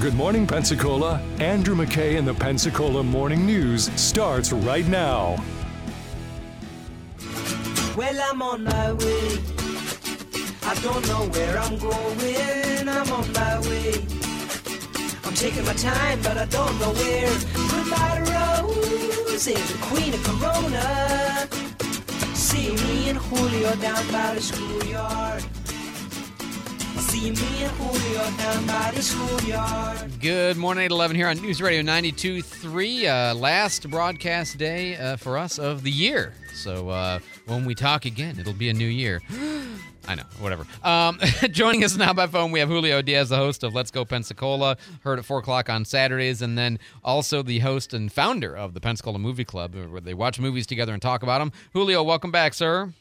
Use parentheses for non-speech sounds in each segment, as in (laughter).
Good morning, Pensacola. Andrew McKay and the Pensacola Morning News starts right now. Well, I'm on my way. I don't know where I'm going. I'm on my way. I'm taking my time, but I don't know where. Goodbye, Rosie the queen of Corona. See me and Julio down by the schoolyard. Good morning, 11 here on News Radio 92.3. Uh, last broadcast day uh, for us of the year. So uh, when we talk again, it'll be a new year. (gasps) I know, whatever. Um, (laughs) joining us now by phone, we have Julio Diaz, the host of Let's Go Pensacola, heard at 4 o'clock on Saturdays, and then also the host and founder of the Pensacola Movie Club, where they watch movies together and talk about them. Julio, welcome back, sir.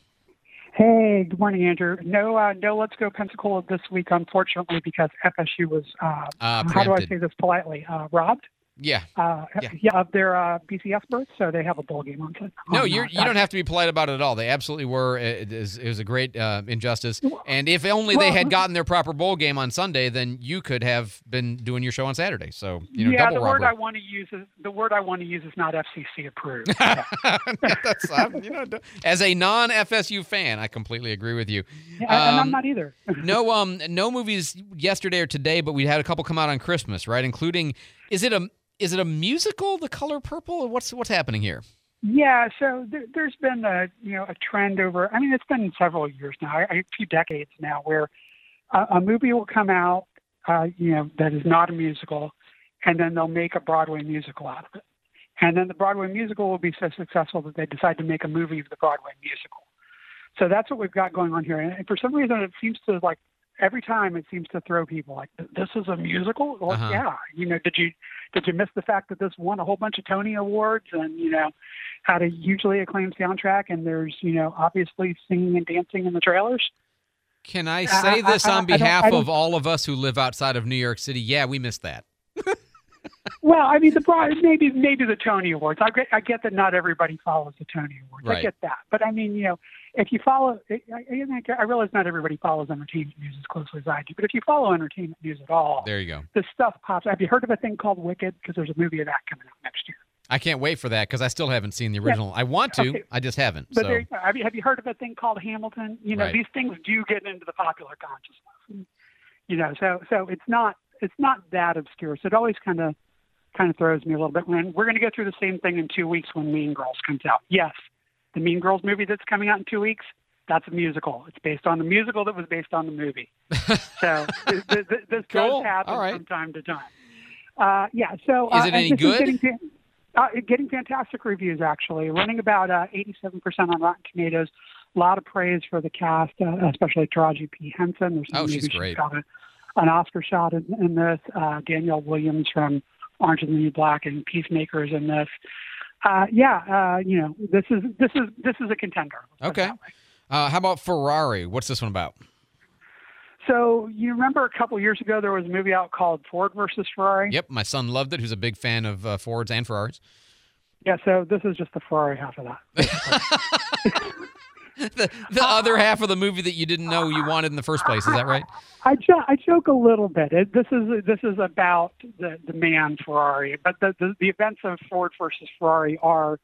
Hey, good morning, Andrew. No, uh, no, let's go Pensacola this week, unfortunately, because FSU was, uh, Uh, how do I say this politely, uh, robbed Yeah. uh, Yeah. yeah. of their uh, BCS berth, so they have a bowl game on. on No, uh, you're, you don't have to be polite about it at all. They absolutely were. It, is, it was a great uh, injustice. And if only they had gotten their proper bowl game on Sunday, then you could have been doing your show on Saturday. So, you know, yeah, the word I want to use is the word I want to use is not FCC approved. (laughs) That's, you know, as a non-FSU fan, I completely agree with you. Yeah, and I'm Um, not either. (laughs) no, um, no movies yesterday or today, but we had a couple come out on Christmas, right? Including, is it a is it a musical, The Color Purple? What's what's happening here? Yeah, so there, there's been a you know a trend over. I mean, it's been several years now, a few decades now, where a, a movie will come out, uh, you know, that is not a musical, and then they'll make a Broadway musical out of it, and then the Broadway musical will be so successful that they decide to make a movie of the Broadway musical. So that's what we've got going on here, and for some reason, it seems to like every time it seems to throw people like this is a musical. Well, Uh-huh. yeah, you know, did you did you miss the fact that this won a whole bunch of Tony awards and you know had a hugely acclaimed soundtrack and there's you know obviously singing and dancing in the trailers. Can I I- say I- this I- I on don't- behalf I of all of us who live outside of New York City? Yeah, we missed that. (laughs) Well, I mean the broad maybe maybe the Tony awards. I get I get that not everybody follows the Tony awards. Right. I get that, but I mean you know if you follow, I, I, I realize not everybody follows entertainment news as closely as I do, but if you follow entertainment news at all, There you go. this stuff pops. Have you heard of a thing called Wicked? Because there's a movie of that coming out next year. I can't wait for that because I still haven't seen the original. I want to, Okay. I just haven't. But so there, you go. have you have you heard of a thing called Hamilton? You know, Right. these things do get into the popular consciousness. You know, so so it's not it's not that obscure. So it always kind of kind of throws me a little bit. When we're going to go through the same thing in two weeks when Mean Girls comes out. Yes, the Mean Girls movie that's coming out in two weeks. That's a musical. It's based on the musical that was based on the movie. (laughs) So th- th- th- this Cool. does happen right. from time to time. Uh, yeah. So Is uh, it any good? getting fan- uh, getting fantastic reviews actually, running about uh, 87% on Rotten Tomatoes. A lot of praise for the cast, uh, especially Taraji P Henson. There's Oh, maybe she's she great. An Oscar shot in, in this. Uh, Danielle Williams from Orange is the New Black and Peacemakers in this. Uh, yeah, uh, you know, this is this is this is a contender. let's put it Okay. uh, how about Ferrari? What's this one about? So you remember a couple years ago there was a movie out called Ford versus Ferrari. Yep, my son loved it. Who's a big fan of uh, Fords and Ferraris. Yeah, so this is just the Ferrari half of that. (laughs) (laughs) the the other half of the movie that you didn't know you wanted in the first place. Is that right? I, jo- I joke a little bit. It, this is this is about the, the man Ferrari, but the, the the events of Ford versus Ferrari are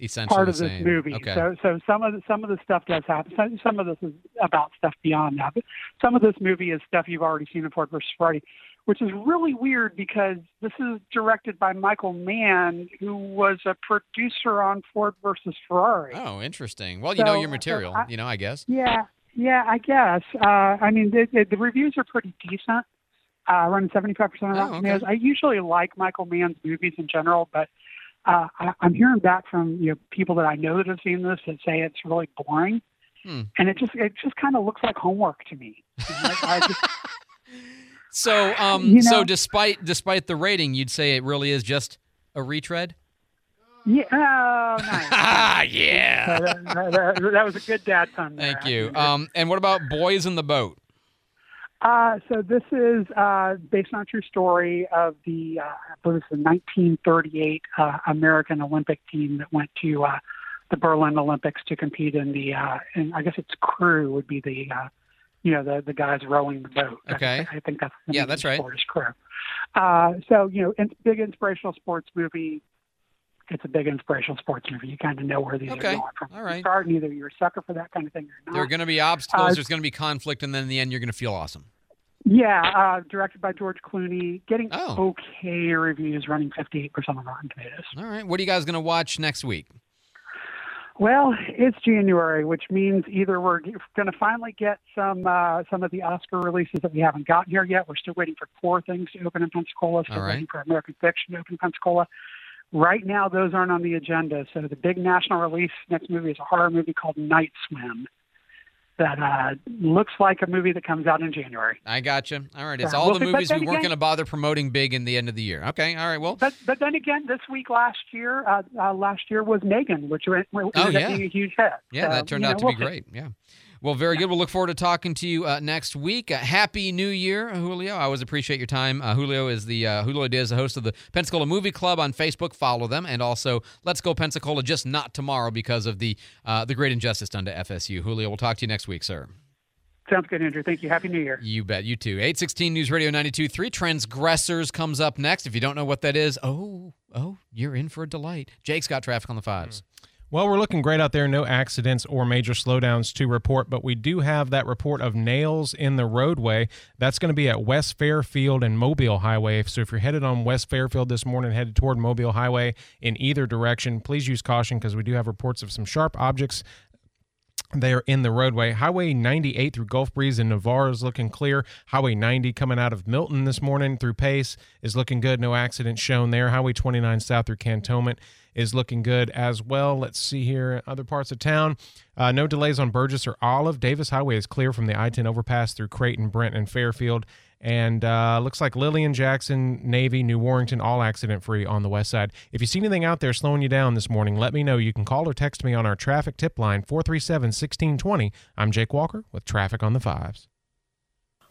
Essentially part of this same. movie. Okay. So so some of the, some of the stuff does happen. Some, some of this is about stuff beyond that. But some of this movie is stuff you've already seen in Ford versus Ferrari, which is really weird because this is directed by Michael Mann, who was a producer on Ford versus Ferrari. oh, interesting. Well, you know So- your so material. I- you know, I guess. Yeah, yeah, I guess. Uh, I mean, the, the, the reviews are pretty decent. Uh, running 75% on Oh, Rotten okay. Tomatoes. I usually like Michael Mann's movies in general, but uh, I, I'm hearing back from you know people that I know that have seen this that say it's really boring, Hmm. and it just it just kind of looks like homework to me. I, I just, (laughs) So, um, You so despite despite the rating, you'd say it really is just a retread. yeah, oh, nice. Ah, (laughs) yeah. Uh, that, that- that was a good dad pun. there. Thank you. Um, and what about Boys in the Boat? Uh, so this is uh, based on a true story of the, uh, I believe it's the 1938 uh, American Olympic team that went to uh, the Berlin Olympics to compete in the, uh, and I guess it's crew would be the, uh, you know, the the guys rowing the boat. Okay. I, I think that's the Yeah, that's right. sport is crew. Uh, so you know, it's big inspirational sports movie. It's a big inspirational sports movie. You kind of know where these Okay. are going from All right. start, and either you're a sucker for that kind of thing or not. There are going to be obstacles. Uh, There's going to be conflict, and then in the end, you're going to feel awesome. Yeah, uh, directed by George Clooney, getting Oh. okay reviews, running 58% on Rotten Tomatoes. All right. What are you guys going to watch next week? Well, it's January, which means either we're going to finally get some uh, some of the Oscar releases that we haven't gotten here yet. We're still waiting for Poor Things to open in Pensacola. Still right. waiting for American Fiction to open in Pensacola. Right now, those aren't on the agenda. So the big national release next movie is a horror movie called Night Swim. That uh, looks like a movie that comes out in January. I got you. All right. It's all we'll the movies we weren't going to bother promoting big in the end of the year. Okay. All right. Well, But but then again, this week last year, uh, uh, last year was Megan, which ended Oh, up yeah. being a huge hit. yeah, So, that turned out know, to we'll be see. great. Yeah. Well, very good. We'll look forward to talking to you uh, next week. Uh, happy New Year, Julio. I always appreciate your time. Uh, Julio is the uh, Julio Diaz, the host of the Pensacola Movie Club on Facebook. Follow them, and also Let's Go Pensacola. Just not tomorrow because of the uh, the great injustice done to FSU. Julio, we'll talk to you next week, sir. Sounds good, Andrew. Thank you. Happy New Year. You bet. You too. 816 News Radio 92.3. Transgressors comes up next. If you don't know what that is, oh, oh, you're in for a delight. Jake's got traffic on the fives. Well, we're looking great out there. No accidents or major slowdowns to report, but we do have that report of nails in the roadway. That's going to be at West Fairfield and Mobile Highway. So if you're headed on West Fairfield this morning, headed toward Mobile Highway in either direction, please use caution because we do have reports of some sharp objects they are in the roadway. Highway 98 through Gulf Breeze and Navarre is looking clear. Highway 90 coming out of Milton this morning through Pace is looking good. No accidents shown there. Highway 29 south through Cantonment is looking good as well. Let's see here. Other parts of town. Uh, no delays on Burgess or Olive. Davis Highway is clear from the I 10 overpass through Creighton, Brent, and Fairfield. And uh, looks like Lillian, Jackson, Navy, New Warrington, all accident free on the west side. If you see anything out there slowing you down this morning, let me know. You can call or text me on our traffic tip line 437 1620. I'm Jake Walker with Traffic on the Fives.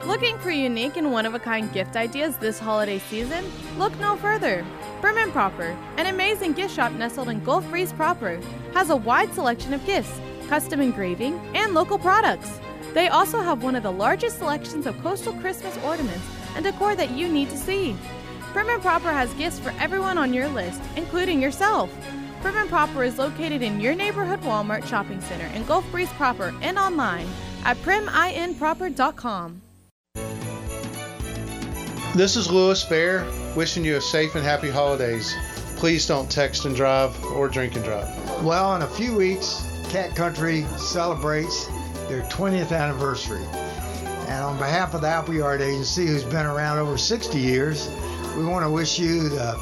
Looking for unique and one of a kind gift ideas this holiday season? Look no further. And Proper, an amazing gift shop nestled in Gulf Breeze proper, has a wide selection of gifts, custom engraving, and local products. They also have one of the largest selections of coastal Christmas ornaments and decor that you need to see. And Proper has gifts for everyone on your list, including yourself. And Proper is located in your neighborhood Walmart shopping center in Gulf Breeze proper and online at priminproper.com. This is Lewis Bear, wishing you a safe and happy holidays. Please don't text and drive or drink and drive. Well, in a few weeks, Cat Country celebrates their 20th anniversary. And on behalf of the Appleyard Agency, who's been around over 60 years, we want to wish you the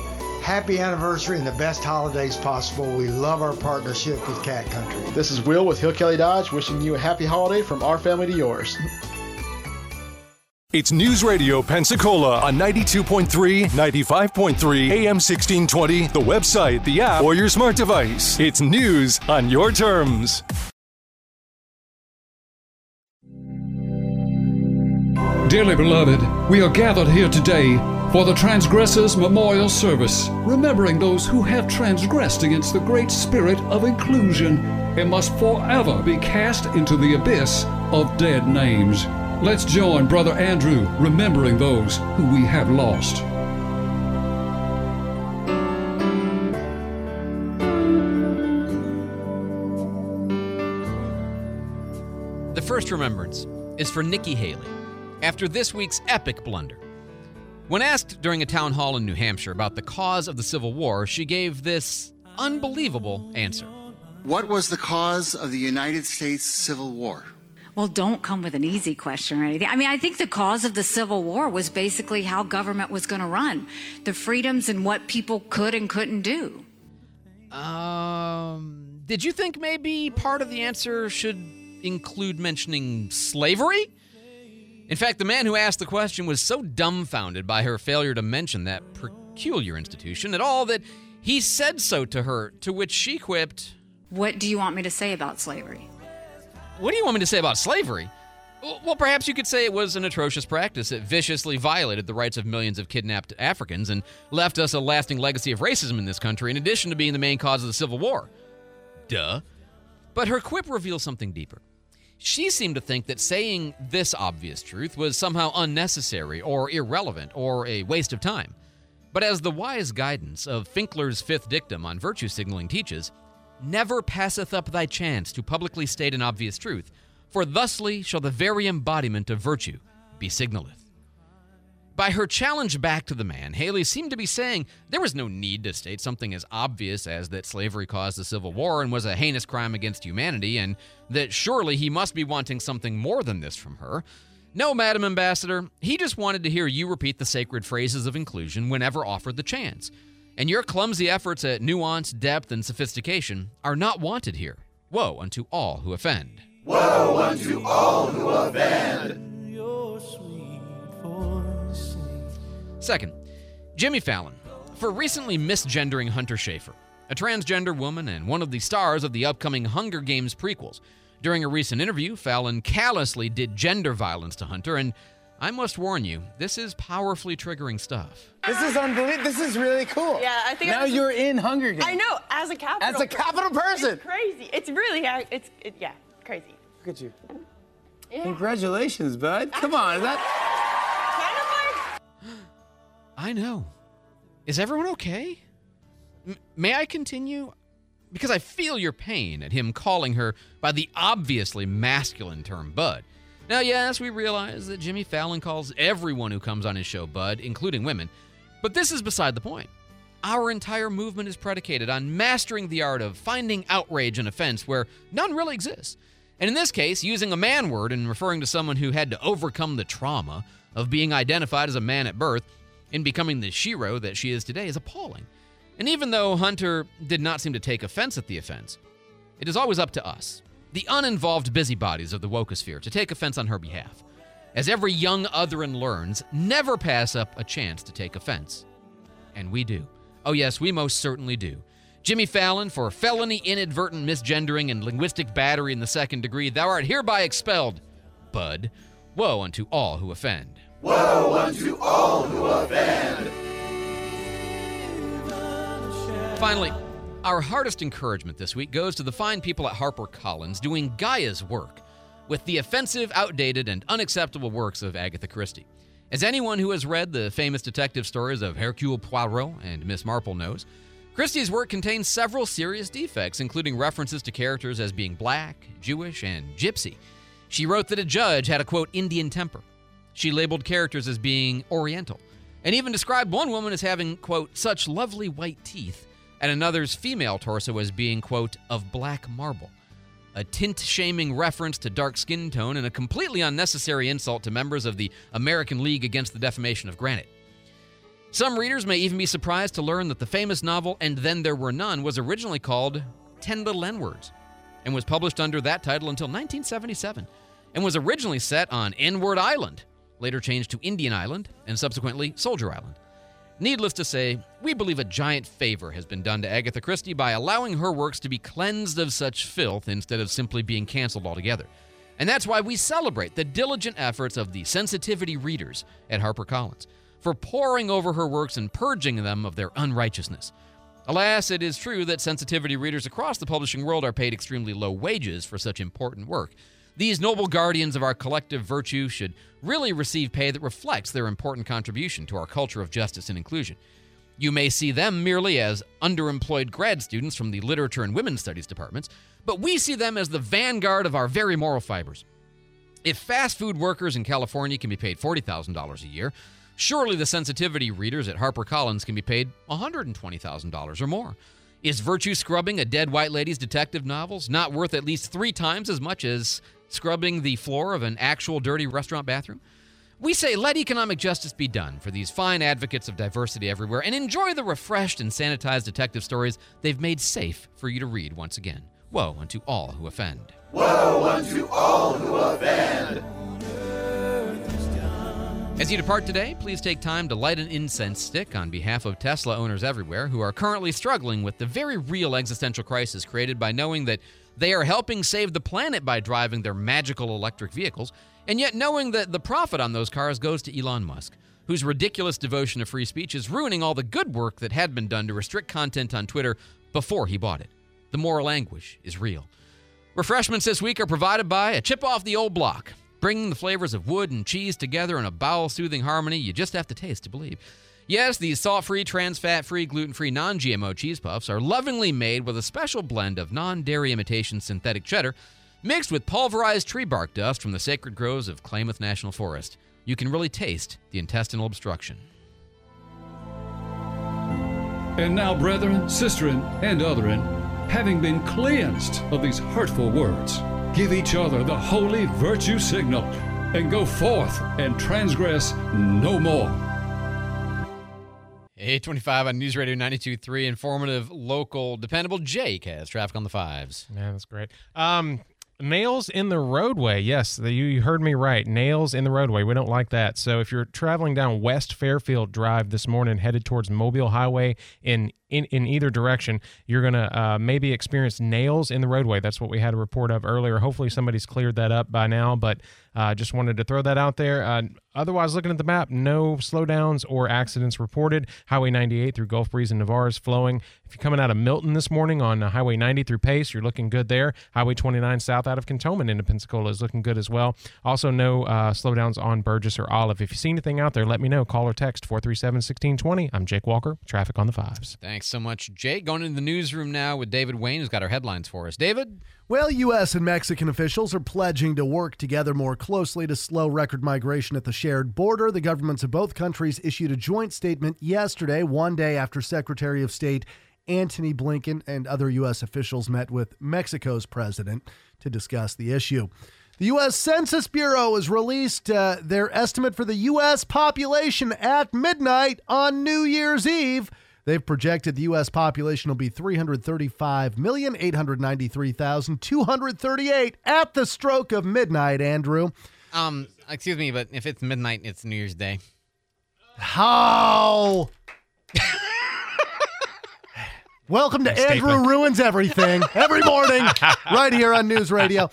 happy anniversary and the best holidays possible. We love our partnership with Cat Country. This is Will with Hill Kelly Dodge, wishing you a happy holiday from our family to yours. It's News Radio Pensacola on 92.3, 95.3, AM 1620, the website, the app, or your smart device. It's news on your terms. Dearly beloved, we are gathered here today for the Transgressors Memorial Service, remembering those who have transgressed against the great spirit of inclusion and must forever be cast into the abyss of dead names. Let's join Brother Andrew remembering those who we have lost. The first remembrance is for Nikki Haley after this week's epic blunder. When asked during a town hall in New Hampshire about the cause of the Civil War, she gave this unbelievable answer. What was the cause of the United States Civil War? Well, don't come with an easy question or anything. I mean, I think the cause of the Civil War was basically how government was going to run, the freedoms and what people could and couldn't do. Um, did you think maybe part of the answer should include mentioning slavery? In fact, the man who asked the question was so dumbfounded by her failure to mention that peculiar institution at all that he said so to her, to which she quipped, What do you want me to say about slavery? What do you want me to say about slavery? Well, perhaps you could say it was an atrocious practice that viciously violated the rights of millions of kidnapped Africans and left us a lasting legacy of racism in this country, in addition to being the main cause of the Civil War. Duh. But her quip reveals something deeper. She seemed to think that saying this obvious truth was somehow unnecessary or irrelevant or a waste of time. But as the wise guidance of Finkler's fifth dictum on virtue signaling teaches, never passeth up thy chance to publicly state an obvious truth, for thusly shall the very embodiment of virtue be signaleth. By her challenge back to the man, Haley seemed to be saying there was no need to state something as obvious as that slavery caused the Civil War and was a heinous crime against humanity, and that surely he must be wanting something more than this from her. No, Madam Ambassador, he just wanted to hear you repeat the sacred phrases of inclusion whenever offered the chance. And your clumsy efforts at nuance, depth, and sophistication are not wanted here. Woe unto all who offend. Woe unto all who offend. Second, Jimmy Fallon, for recently misgendering Hunter Schafer, a transgender woman and one of the stars of the upcoming Hunger Games prequels. During a recent interview, Fallon callously did gender violence to Hunter, and I must warn you, this is powerfully triggering stuff. This is unbelievable. This is really cool. Yeah, I think now I was- you're in Hunger Games. I know, as a capital. As a capital person. It's crazy. It's really, it's, it, yeah, crazy. Look at you. Yeah. Congratulations, bud. Come on, is that? (gasps) I know. Is everyone okay? M- may I continue? Because I feel your pain at him calling her by the obviously masculine term bud. Now, yes, we realize that Jimmy Fallon calls everyone who comes on his show bud, including women, but this is beside the point. Our entire movement is predicated on mastering the art of finding outrage and offense where none really exists. And in this case, using a man word and referring to someone who had to overcome the trauma of being identified as a man at birth in becoming the shero that she is today is appalling. And even though Hunter did not seem to take offense at the offense, it is always up to us, the uninvolved busybodies of the wokosphere, to take offense on her behalf. As every young otherin learns, never pass up a chance to take offense. And we do. Oh, yes, we most certainly do. Jimmy Fallon, for felony inadvertent misgendering and linguistic battery in the second degree, thou art hereby expelled. Bud, woe unto all who offend. Woe unto all who offend. Finally, our hardest encouragement this week goes to the fine people at HarperCollins doing Gaia's work with the offensive, outdated, and unacceptable works of Agatha Christie. As anyone who has read the famous detective stories of Hercule Poirot and Miss Marple knows, Christie's work contains several serious defects, including references to characters as being black, Jewish, and gypsy. She wrote that a judge had a quote, Indian temper. She labeled characters as being Oriental, and even described one woman as having, quote, such lovely white teeth, and another's female torso as being, quote, of black marble. A tint shaming reference to dark skin tone and a completely unnecessary insult to members of the American League Against the Defamation of Granite. Some readers may even be surprised to learn that the famous novel And Then There Were None was originally called Ten Little N Words and was published under that title until 1977 and was originally set on N Word Island, later changed to Indian Island and subsequently Soldier Island. Needless to say, we believe a giant favor has been done to Agatha Christie by allowing her works to be cleansed of such filth instead of simply being canceled altogether. And that's why we celebrate the diligent efforts of the sensitivity readers at HarperCollins for poring over her works and purging them of their unrighteousness. Alas, it is true that sensitivity readers across the publishing world are paid extremely low wages for such important work. These noble guardians of our collective virtue should really receive pay that reflects their important contribution to our culture of justice and inclusion. You may see them merely as underemployed grad students from the literature and women's studies departments, but we see them as the vanguard of our very moral fibers. If fast food workers in California can be paid $40,000 a year, surely the sensitivity readers at HarperCollins can be paid $120,000 or more. Is Virtue Scrubbing a Dead White Lady's detective novels not worth at least three times as much as scrubbing the floor of an actual dirty restaurant bathroom? We say let economic justice be done for these fine advocates of diversity everywhere and enjoy the refreshed and sanitized detective stories they've made safe for you to read once again. Woe unto all who offend. Woe unto all who offend. As you depart today, please take time to light an incense stick on behalf of Tesla owners everywhere who are currently struggling with the very real existential crisis created by knowing that they are helping save the planet by driving their magical electric vehicles, and yet knowing that the profit on those cars goes to Elon Musk, whose ridiculous devotion to free speech is ruining all the good work that had been done to restrict content on Twitter before he bought it. The moral anguish is real. Refreshments this week are provided by a chip off the old block, bringing the flavors of wood and cheese together in a bowel soothing harmony you just have to taste to believe. Yes, these salt free, trans fat free, gluten free, non GMO cheese puffs are lovingly made with a special blend of non dairy imitation synthetic cheddar mixed with pulverized tree bark dust from the sacred groves of Klamath National Forest. You can really taste the intestinal obstruction. And now, brethren, sisterin, and otherin, having been cleansed of these hurtful words, give each other the holy virtue signal, and go forth and transgress no more. 825 on News Radio 92.3, informative, local, dependable. Jake has traffic on the fives. Man, that's great. Um, nails in the roadway. Yes, the, you heard me right. Nails in the roadway. We don't like that. So if you're traveling down West Fairfield Drive this morning, headed towards Mobile Highway in in, in either direction, you're going to uh, maybe experience nails in the roadway. That's what we had a report of earlier. Hopefully, somebody's cleared that up by now, but uh, just wanted to throw that out there. Uh, otherwise, looking at the map, no slowdowns or accidents reported. Highway 98 through Gulf Breeze and Navarre is flowing. If you're coming out of Milton this morning on uh, Highway 90 through Pace, you're looking good there. Highway 29 south out of Cantonment into Pensacola is looking good as well. Also, no uh, slowdowns on Burgess or Olive. If you see anything out there, let me know. Call or text 437 1620. I'm Jake Walker, traffic on the fives. Thanks so much, Jake. Going into the newsroom now with David Wayne, who's got our headlines for us. David? Well, U.S. and Mexican officials are pledging to work together more closely to slow record migration at the shared border. The governments of both countries issued a joint statement yesterday, one day after Secretary of State Antony Blinken and other U.S. officials met with Mexico's president to discuss the issue. The U.S. Census Bureau has released uh, their estimate for the U.S. population at midnight on New Year's Eve. They've projected the U.S. population will be 335,893,238 at the stroke of midnight, Andrew. Um, excuse me, but if it's midnight, it's New Year's Day. How? Welcome to Andrew. Ruins Everything every morning, right here on News Radio.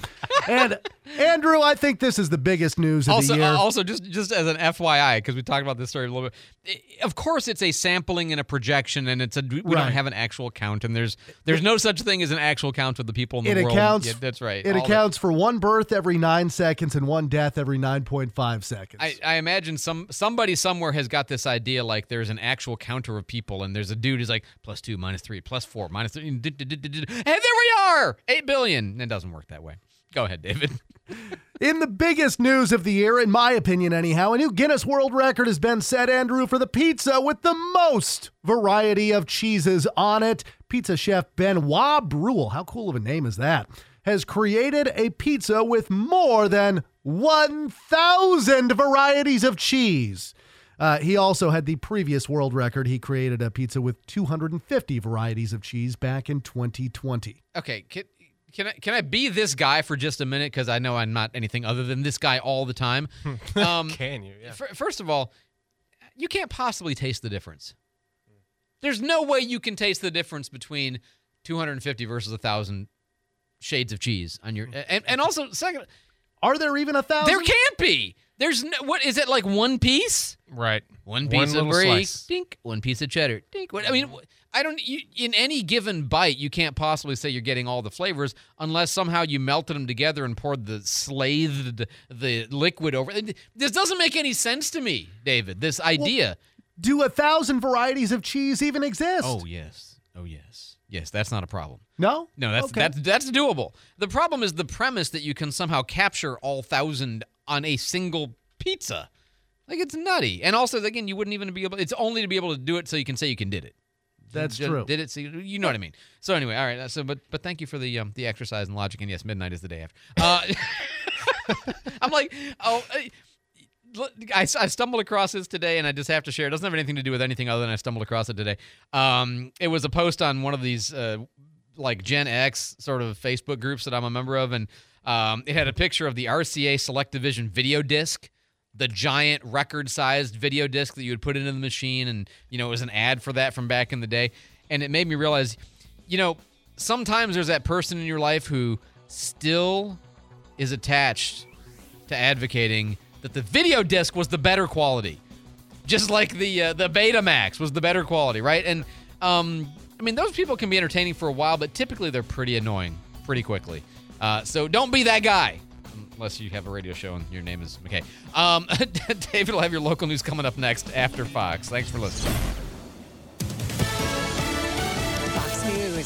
And Andrew, I think this is the biggest news of also, the year. uh, also, just just as an FYI, because we talked about this story a little bit. Of course, it's a sampling and a projection, and it's a we Right. don't have an actual count, and there's there's no such thing as an actual count of the people in the it world. accounts. Yeah, that's right. It All that- accounts for one birth every nine seconds and one death every nine point five seconds. I, I imagine some somebody somewhere has got this idea like there's an actual counter of people, and there's a dude who's like plus two, minus three, plus four, minus three, and and there we are, eight billion. It doesn't work that way. Go ahead, David. (laughs) In the biggest news of the year, in my opinion, anyhow, a new Guinness World Record has been set, Andrew, for the pizza with the most variety of cheeses on it. Pizza chef Benoit Bruel, how cool of a name is that? Has created a pizza with more than 1,000 varieties of cheese. Uh, he also had the previous world record. He created a pizza with 250 varieties of cheese back in 2020. Okay, can, can I can I be this guy for just a minute? Because I know I'm not anything other than this guy all the time. (laughs) Um, Can you? Yeah. fir- first of all, you can't possibly taste the difference. There's no way you can taste the difference between 250 versus a thousand shades of cheese on your. And, and also, second, Are there even a thousand? there can't be. There's no, what is it like one piece? Right. One piece of little brie, slice. dink. One piece of cheddar, dink. What, I mean, I don't. You, in any given bite, you can't possibly say you're getting all the flavors unless somehow you melted them together and poured the slathed the liquid over. This doesn't make any sense to me, David. This idea. Do a thousand varieties of cheese even exist? oh yes. Oh yes. Yes, that's not a problem. No? No, that's Okay. that's that's doable. The problem is the premise that you can somehow capture all thousand on a single pizza. Like it's nutty. And also, again, you wouldn't even be able. It's only to be able to do it so you can say you can did it. That's true. Did it? So you you know what I mean. So anyway, all right. So, but but thank you for the um, the exercise and logic. And yes, midnight is the day after. Uh, (laughs) I'm like, oh. I, I stumbled across this today and I just have to share. It doesn't have anything to do with anything other than I stumbled across it today. Um, it was a post on one of these uh, like Gen X sort of Facebook groups that I'm a member of, and um, it had a picture of the RCA SelectaVision video disc, the giant record-sized video disc that you would put into the machine, and you know it was an ad for that from back in the day, and it made me realize, you know, sometimes there's that person in your life who still is attached to advocating that the video disc was the better quality, just like the uh, the Betamax was the better quality, right? And um, I mean, those people can be entertaining for a while, but typically they're pretty annoying pretty quickly. Uh, so don't be that guy. Unless you have a radio show and your name is McKay. Um, (laughs) David will have your local news coming up next after Fox. Thanks for listening.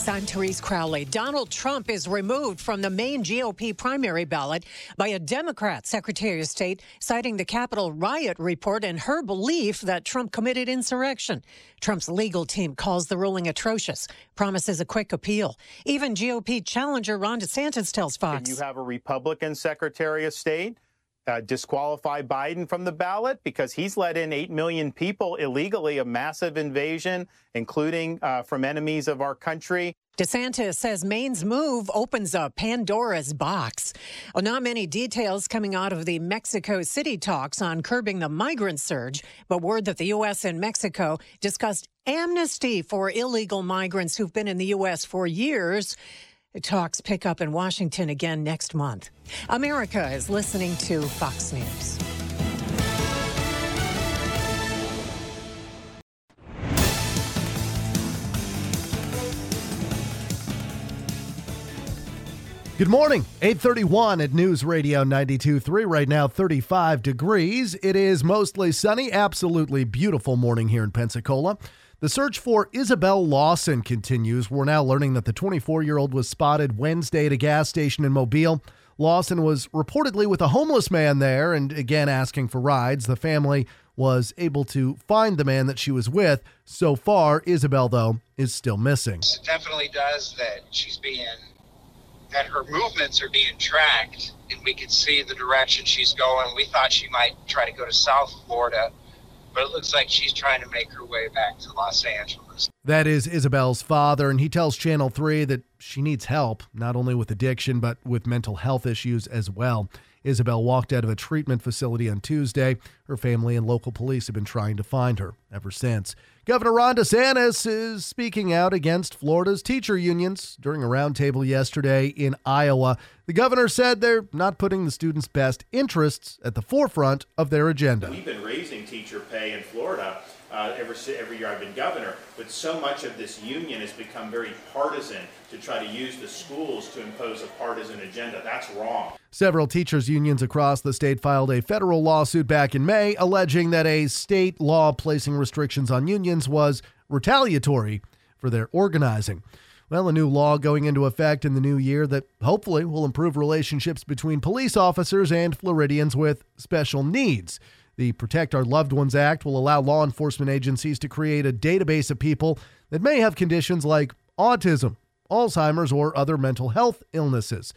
News, I'm Therese Crowley. Donald Trump is removed from the Maine GOP primary ballot by a Democrat Secretary of State, citing the Capitol riot report and her belief that Trump committed insurrection. Trump's legal team calls the ruling atrocious, promises a quick appeal. Even GOP challenger Ron DeSantis tells Fox. Can you have a Republican Secretary of State? Uh, disqualify Biden from the ballot because he's let in 8 million people illegally, a massive invasion, including uh, from enemies of our country. DeSantis says Maine's move opens up Pandora's box. Well, not many details coming out of the Mexico City talks on curbing the migrant surge, but word that the U.S. and Mexico discussed amnesty for illegal migrants who've been in the U.S. for years. Talks pick up in Washington again next month. America is listening to Fox News. Good morning. 831 at News Radio 92.3. Right now, 35 degrees. It is mostly sunny, absolutely beautiful morning here in Pensacola. The search for Isabel Lawson continues. We're now learning that the 24 year old was spotted Wednesday at a gas station in Mobile. Lawson was reportedly with a homeless man there and again asking for rides. The family was able to find the man that she was with. So far, Isabel, though, is still missing. It definitely does that she's being, that her movements are being tracked and we can see the direction she's going. We thought she might try to go to South Florida but it looks like she's trying to make her way back to Los Angeles. That is Isabel's father, and he tells Channel 3 that she needs help, not only with addiction, but with mental health issues as well. Isabel walked out of a treatment facility on Tuesday. Her family and local police have been trying to find her ever since. Governor Ron DeSantis is speaking out against Florida's teacher unions during a roundtable yesterday in Iowa. The governor said they're not putting the students' best interests at the forefront of their agenda. We've been raising teacher pay in Florida uh, every, every year I've been governor, but so much of this union has become very partisan to try to use the schools to impose a partisan agenda. That's wrong. Several teachers' unions across the state filed a federal lawsuit back in May alleging that a state law placing restrictions on unions was retaliatory for their organizing. Well, a new law going into effect in the new year that hopefully will improve relationships between police officers and Floridians with special needs. The Protect Our Loved Ones Act will allow law enforcement agencies to create a database of people that may have conditions like autism, Alzheimer's, or other mental health illnesses.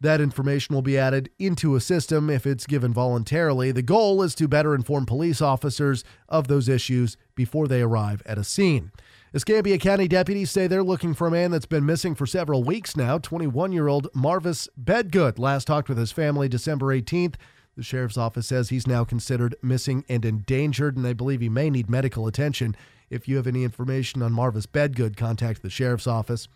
That information will be added into a system if it's given voluntarily. The goal is to better inform police officers of those issues before they arrive at a scene. Escambia County deputies say they're looking for a man that's been missing for several weeks now. 21 year old Marvis Bedgood last talked with his family December 18th. The sheriff's office says he's now considered missing and endangered, and they believe he may need medical attention. If you have any information on Marvis Bedgood, contact the sheriff's office.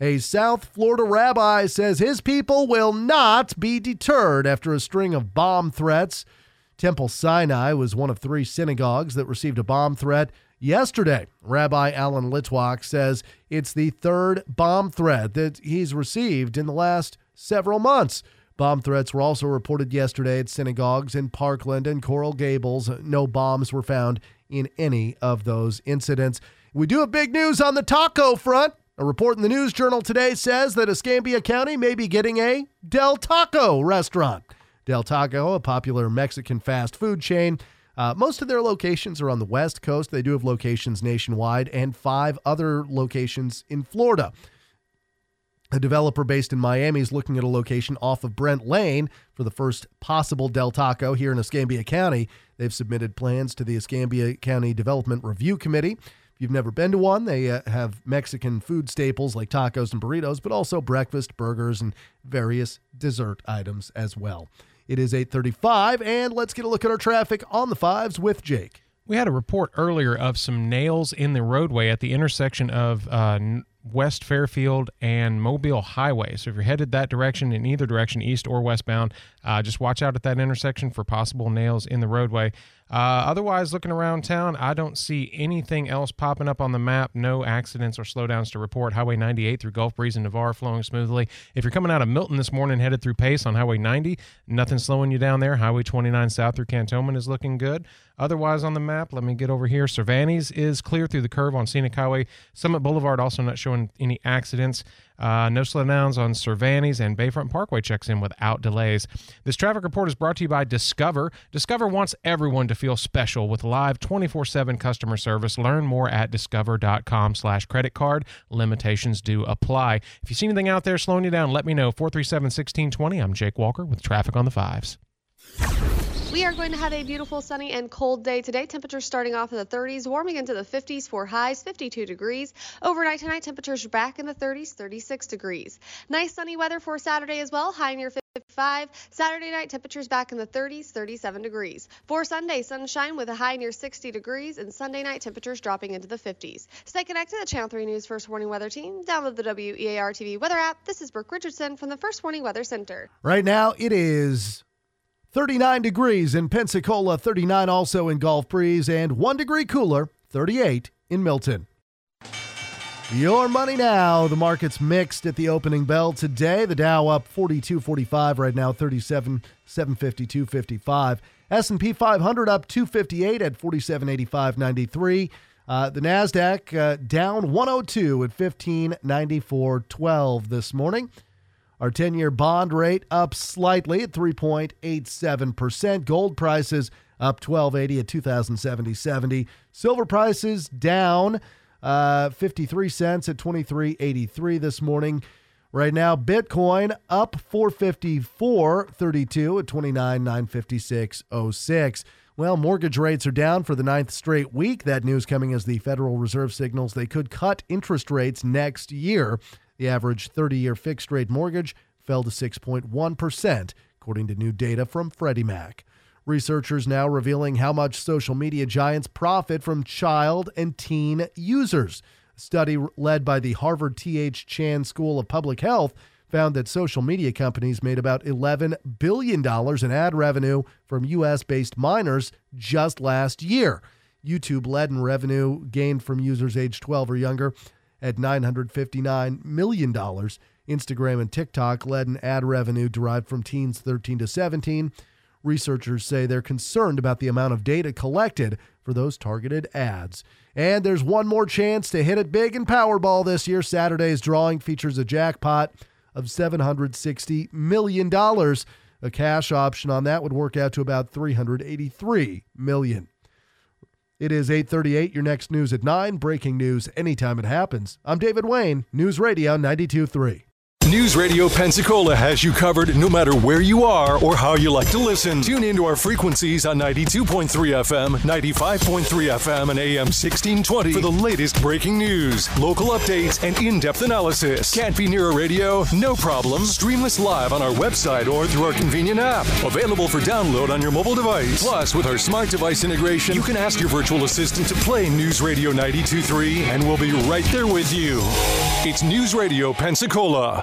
A South Florida rabbi says his people will not be deterred after a string of bomb threats. Temple Sinai was one of three synagogues that received a bomb threat yesterday. Rabbi Alan Litwak says it's the third bomb threat that he's received in the last several months. Bomb threats were also reported yesterday at synagogues in Parkland and Coral Gables. No bombs were found in any of those incidents. We do have big news on the taco front. A report in the News Journal today says that Escambia County may be getting a Del Taco restaurant. Del Taco, a popular Mexican fast food chain. Uh, most of their locations are on the West Coast. They do have locations nationwide and five other locations in Florida. A developer based in Miami is looking at a location off of Brent Lane for the first possible Del Taco here in Escambia County. They've submitted plans to the Escambia County Development Review Committee. If you've never been to one, they uh, have Mexican food staples like tacos and burritos, but also breakfast, burgers, and various dessert items as well. It is 8:35 and let's get a look at our traffic on the fives with Jake. We had a report earlier of some nails in the roadway at the intersection of uh, West Fairfield and Mobile Highway. So if you're headed that direction in either direction, east or westbound, uh, just watch out at that intersection for possible nails in the roadway. Uh, otherwise, looking around town, I don't see anything else popping up on the map. No accidents or slowdowns to report. Highway 98 through Gulf Breeze and Navarre flowing smoothly. If you're coming out of Milton this morning, headed through Pace on Highway 90, nothing slowing you down there. Highway 29 south through Cantonment is looking good. Otherwise, on the map, let me get over here. Cervantes is clear through the curve on Scenic Highway. Summit Boulevard also not showing any accidents. Uh, no slowdowns on Cervantes and Bayfront Parkway checks in without delays. This traffic report is brought to you by Discover. Discover wants everyone to feel special with live 24/7 customer service. Learn more at discover.com/slash credit card. Limitations do apply. If you see anything out there slowing you down, let me know. 437-1620. I'm Jake Walker with Traffic on the Fives. We are going to have a beautiful sunny and cold day today. Temperatures starting off in the 30s, warming into the 50s for highs, 52 degrees. Overnight tonight, temperatures back in the 30s, 36 degrees. Nice sunny weather for Saturday as well, high near 55. Saturday night, temperatures back in the 30s, 37 degrees. For Sunday, sunshine with a high near 60 degrees, and Sunday night, temperatures dropping into the 50s. Stay connected to the Channel 3 News First Warning Weather Team. Download the WEAR TV weather app. This is Brooke Richardson from the First Warning Weather Center. Right now, it is 39 degrees in Pensacola, 39 also in Gulf Breeze, and one degree cooler, 38 in Milton. Your money now. The market's mixed at the opening bell today. The Dow up 42.45 right now, 37 752 55. S&P 500 up 258 at 4785.93. Uh, the Nasdaq uh, down 102 at 1594.12 this morning. Our 10 year bond rate up slightly at 3.87%. Gold prices up 1280 at 2070.70. Silver prices down uh, 53 cents at 23.83 this morning. Right now, Bitcoin up 454.32 at 29.956.06. Well, mortgage rates are down for the ninth straight week. That news coming as the Federal Reserve signals they could cut interest rates next year. The average 30 year fixed rate mortgage fell to 6.1%, according to new data from Freddie Mac. Researchers now revealing how much social media giants profit from child and teen users. A study led by the Harvard T.H. Chan School of Public Health found that social media companies made about $11 billion in ad revenue from U.S. based minors just last year. YouTube led in revenue gained from users age 12 or younger at $959 million. Instagram and TikTok led in ad revenue derived from teens 13 to 17. Researchers say they're concerned about the amount of data collected for those targeted ads. And there's one more chance to hit it big in Powerball this year. Saturday's drawing features a jackpot of $760 million. A cash option on that would work out to about $383 million. It is 8:38. Your next news at 9. Breaking news anytime it happens. I'm David Wayne, News Radio 923. News Radio Pensacola has you covered no matter where you are or how you like to listen. Tune into our frequencies on 92.3 FM, 95.3 FM, and AM 1620 for the latest breaking news, local updates, and in depth analysis. Can't be near a radio? No problem. Stream us live on our website or through our convenient app. Available for download on your mobile device. Plus, with our smart device integration, you can ask your virtual assistant to play News Radio 92.3 and we'll be right there with you. It's News Radio Pensacola.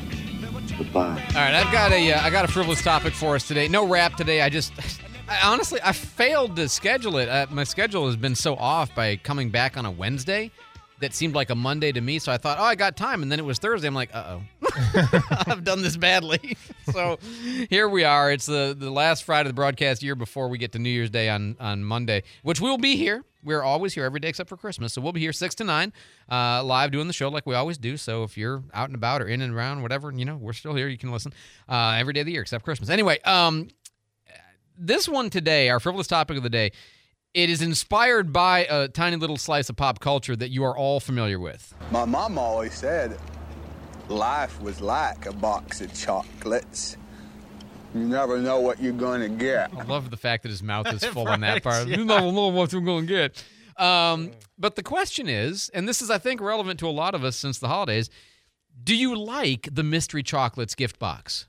Goodbye. All right, I've got a uh, I got a frivolous topic for us today. No rap today. I just I, honestly I failed to schedule it. Uh, my schedule has been so off by coming back on a Wednesday that seemed like a Monday to me. So I thought, oh, I got time, and then it was Thursday. I'm like, uh oh, (laughs) I've done this badly. (laughs) so here we are. It's the the last Friday of the broadcast year before we get to New Year's Day on on Monday, which we will be here. We're always here every day except for Christmas. So we'll be here six to nine, uh, live doing the show like we always do. So if you're out and about or in and around, whatever, you know, we're still here. You can listen uh, every day of the year except Christmas. Anyway, um, this one today, our frivolous topic of the day, it is inspired by a tiny little slice of pop culture that you are all familiar with. My mom always said life was like a box of chocolates. You never know what you're going to get. I love the fact that his mouth is (laughs) full on that part. yeah. You never know what you're going to get. Um, but the question is, and this is, I think, relevant to a lot of us since the holidays do you like the mystery chocolates gift box?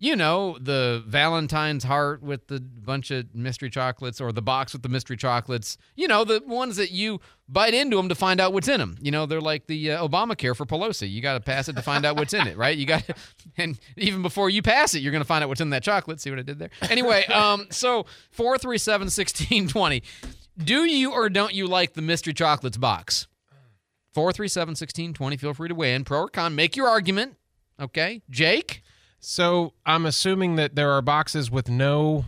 You know, the Valentine's heart with the bunch of mystery chocolates or the box with the mystery chocolates. You know, the ones that you bite into them to find out what's in them. You know, they're like the uh, Obamacare for Pelosi. You got to pass it to find out what's in it, right? You got (laughs) and even before you pass it, you're going to find out what's in that chocolate. See what I did there? Anyway, (laughs) um so 437 1620. Do you or don't you like the mystery chocolates box? 437 1620. Feel free to weigh in. Pro or con. Make your argument. Okay. Jake? So I'm assuming that there are boxes with no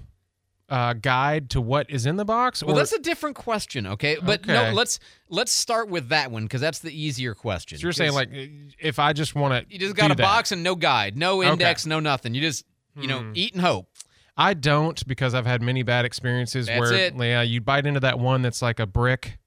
uh, guide to what is in the box. Well, that's a different question, okay? But Okay. no, let's let's start with that one because that's the easier question. So you're saying like if I just want to, you just got a box and no guide, no Okay. index, no nothing. You just you know Hmm. eat and hope. I don't because I've had many bad experiences That's where it. yeah, you bite into that one that's like a brick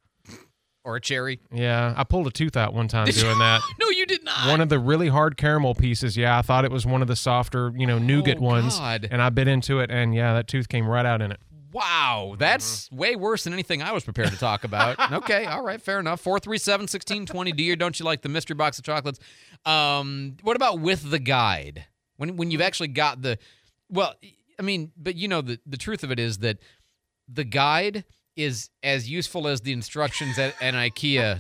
or a cherry. Yeah, I pulled a tooth out one time Did you? doing that. (laughs) no, you did not. One of the really hard caramel pieces. Yeah, I thought it was one of the softer, you know, nougat Oh, ones, God. and I bit into it, and yeah, that tooth came right out in it. Wow, that's Mm-hmm. way worse than anything I was prepared to talk about. (laughs) okay, all right, fair enough. 437 1620. Do you don't you like the mystery box of chocolates? Um, what about with the guide? When when you've actually got the well, I mean, but you know the the truth of it is that the guide is as useful as the instructions at an IKEA.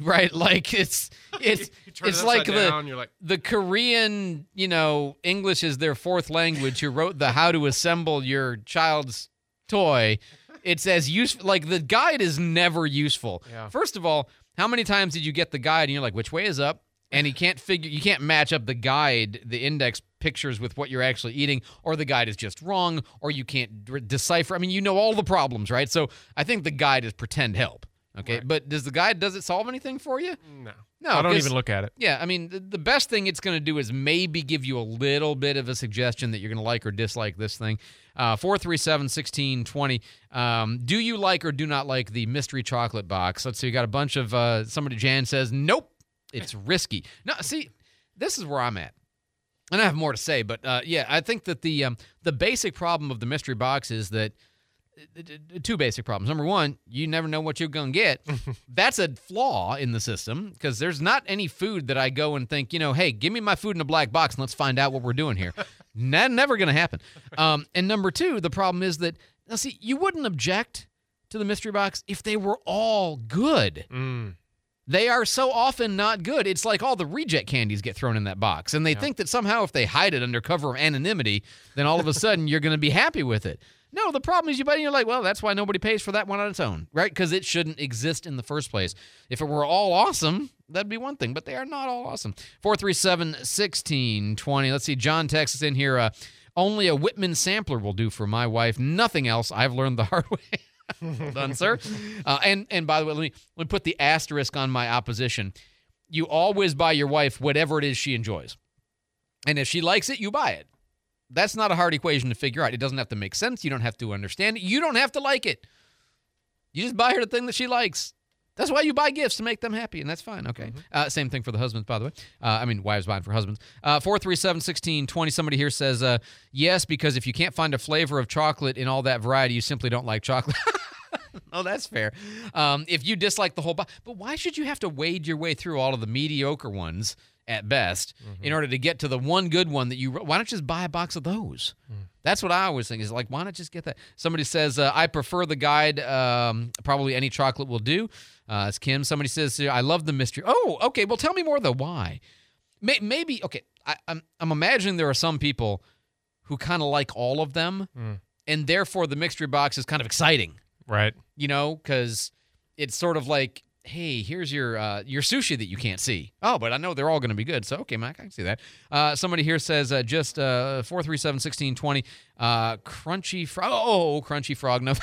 Right, like it's (laughs) it's it it's like upside the like- the Korean, you know, English is their fourth language. Who wrote the how to assemble your child's toy? It's as useful. Like the guide is never useful. Yeah. First of all, how many times did you get the guide and you're like, which way is up? And he can't figure. You can't match up the guide, the index pictures with what you're actually eating, or the guide is just wrong, or you can't d- decipher. I mean, you know all the problems, right? So I think the guide is pretend help. Okay, but does the guide does it solve anything for you? No. No, I don't even look at it. Yeah, I mean, the, the best thing it's going to do is maybe give you a little bit of a suggestion that you're going to like or dislike this thing. Uh, 437 1620. Um, do you like or do not like the mystery chocolate box? Let's see, you got a bunch of, uh, somebody, Jan says, nope, it's (laughs) risky. No, see, this is where I'm at. And I have more to say, but uh, yeah, I think that the um, the basic problem of the mystery box is that two basic problems. Number one, you never know what you're going to get. (laughs) That's a flaw in the system because there's not any food that I go and think, you know, hey, give me my food in a black box and let's find out what we're doing here. (laughs) Not, never going to happen. Um, and number two, the problem is that, now see, you wouldn't object to the mystery box if they were all good. They are so often not good. It's like all the reject candies get thrown in that box, and they think that somehow if they hide it under cover of anonymity, then all of a sudden you're going to be happy with it. No, the problem is you bite and you're like, well, that's why nobody pays for that one on its own, right? Because it shouldn't exist in the first place. If it were all awesome, that'd be one thing, but they are not all awesome. 437 1620. Let's see. John Texas in here. Uh, only a Whitman sampler will do for my wife. Nothing else. I've learned the hard (laughs) way. well done, sir. Uh, and and by the way, let me let me put the asterisk on my opposition. You always buy your wife whatever it is she enjoys, and if she likes it, you buy it. That's not a hard equation to figure out. It doesn't have to make sense. You don't have to understand it. You don't have to like it. You just buy her the thing that she likes. That's why you buy gifts to make them happy, and that's fine. Okay. Uh, same thing for the husbands, by the way. Uh, I mean, wives buying for husbands. Uh, 437 1620. Somebody here says, uh, yes, because if you can't find a flavor of chocolate in all that variety, you simply don't like chocolate. (laughs) oh, that's fair. Um, if you dislike the whole box, but why should you have to wade your way through all of the mediocre ones at best in order to get to the one good one that you? Why don't you just buy a box of those? That's what I always think is like, why not just get that? Somebody says, uh, I prefer the guide. Um, probably any chocolate will do. Uh, it's Kim. Somebody says, I love the mystery. Oh, okay. Well, tell me more though. Why? May- Maybe, okay. I, I'm, I'm imagining there are some people who kind of like all of them, and therefore the mystery box is kind of exciting Right. you know, because it's sort of like, hey, here's your uh, your sushi that you can't see. Oh, but I know they're all going to be good. So okay, Mike, I can see that. Uh, somebody here says uh, just uh, four three seven sixteen twenty. Uh, crunchy frog. Oh, crunchy frog. No. (laughs)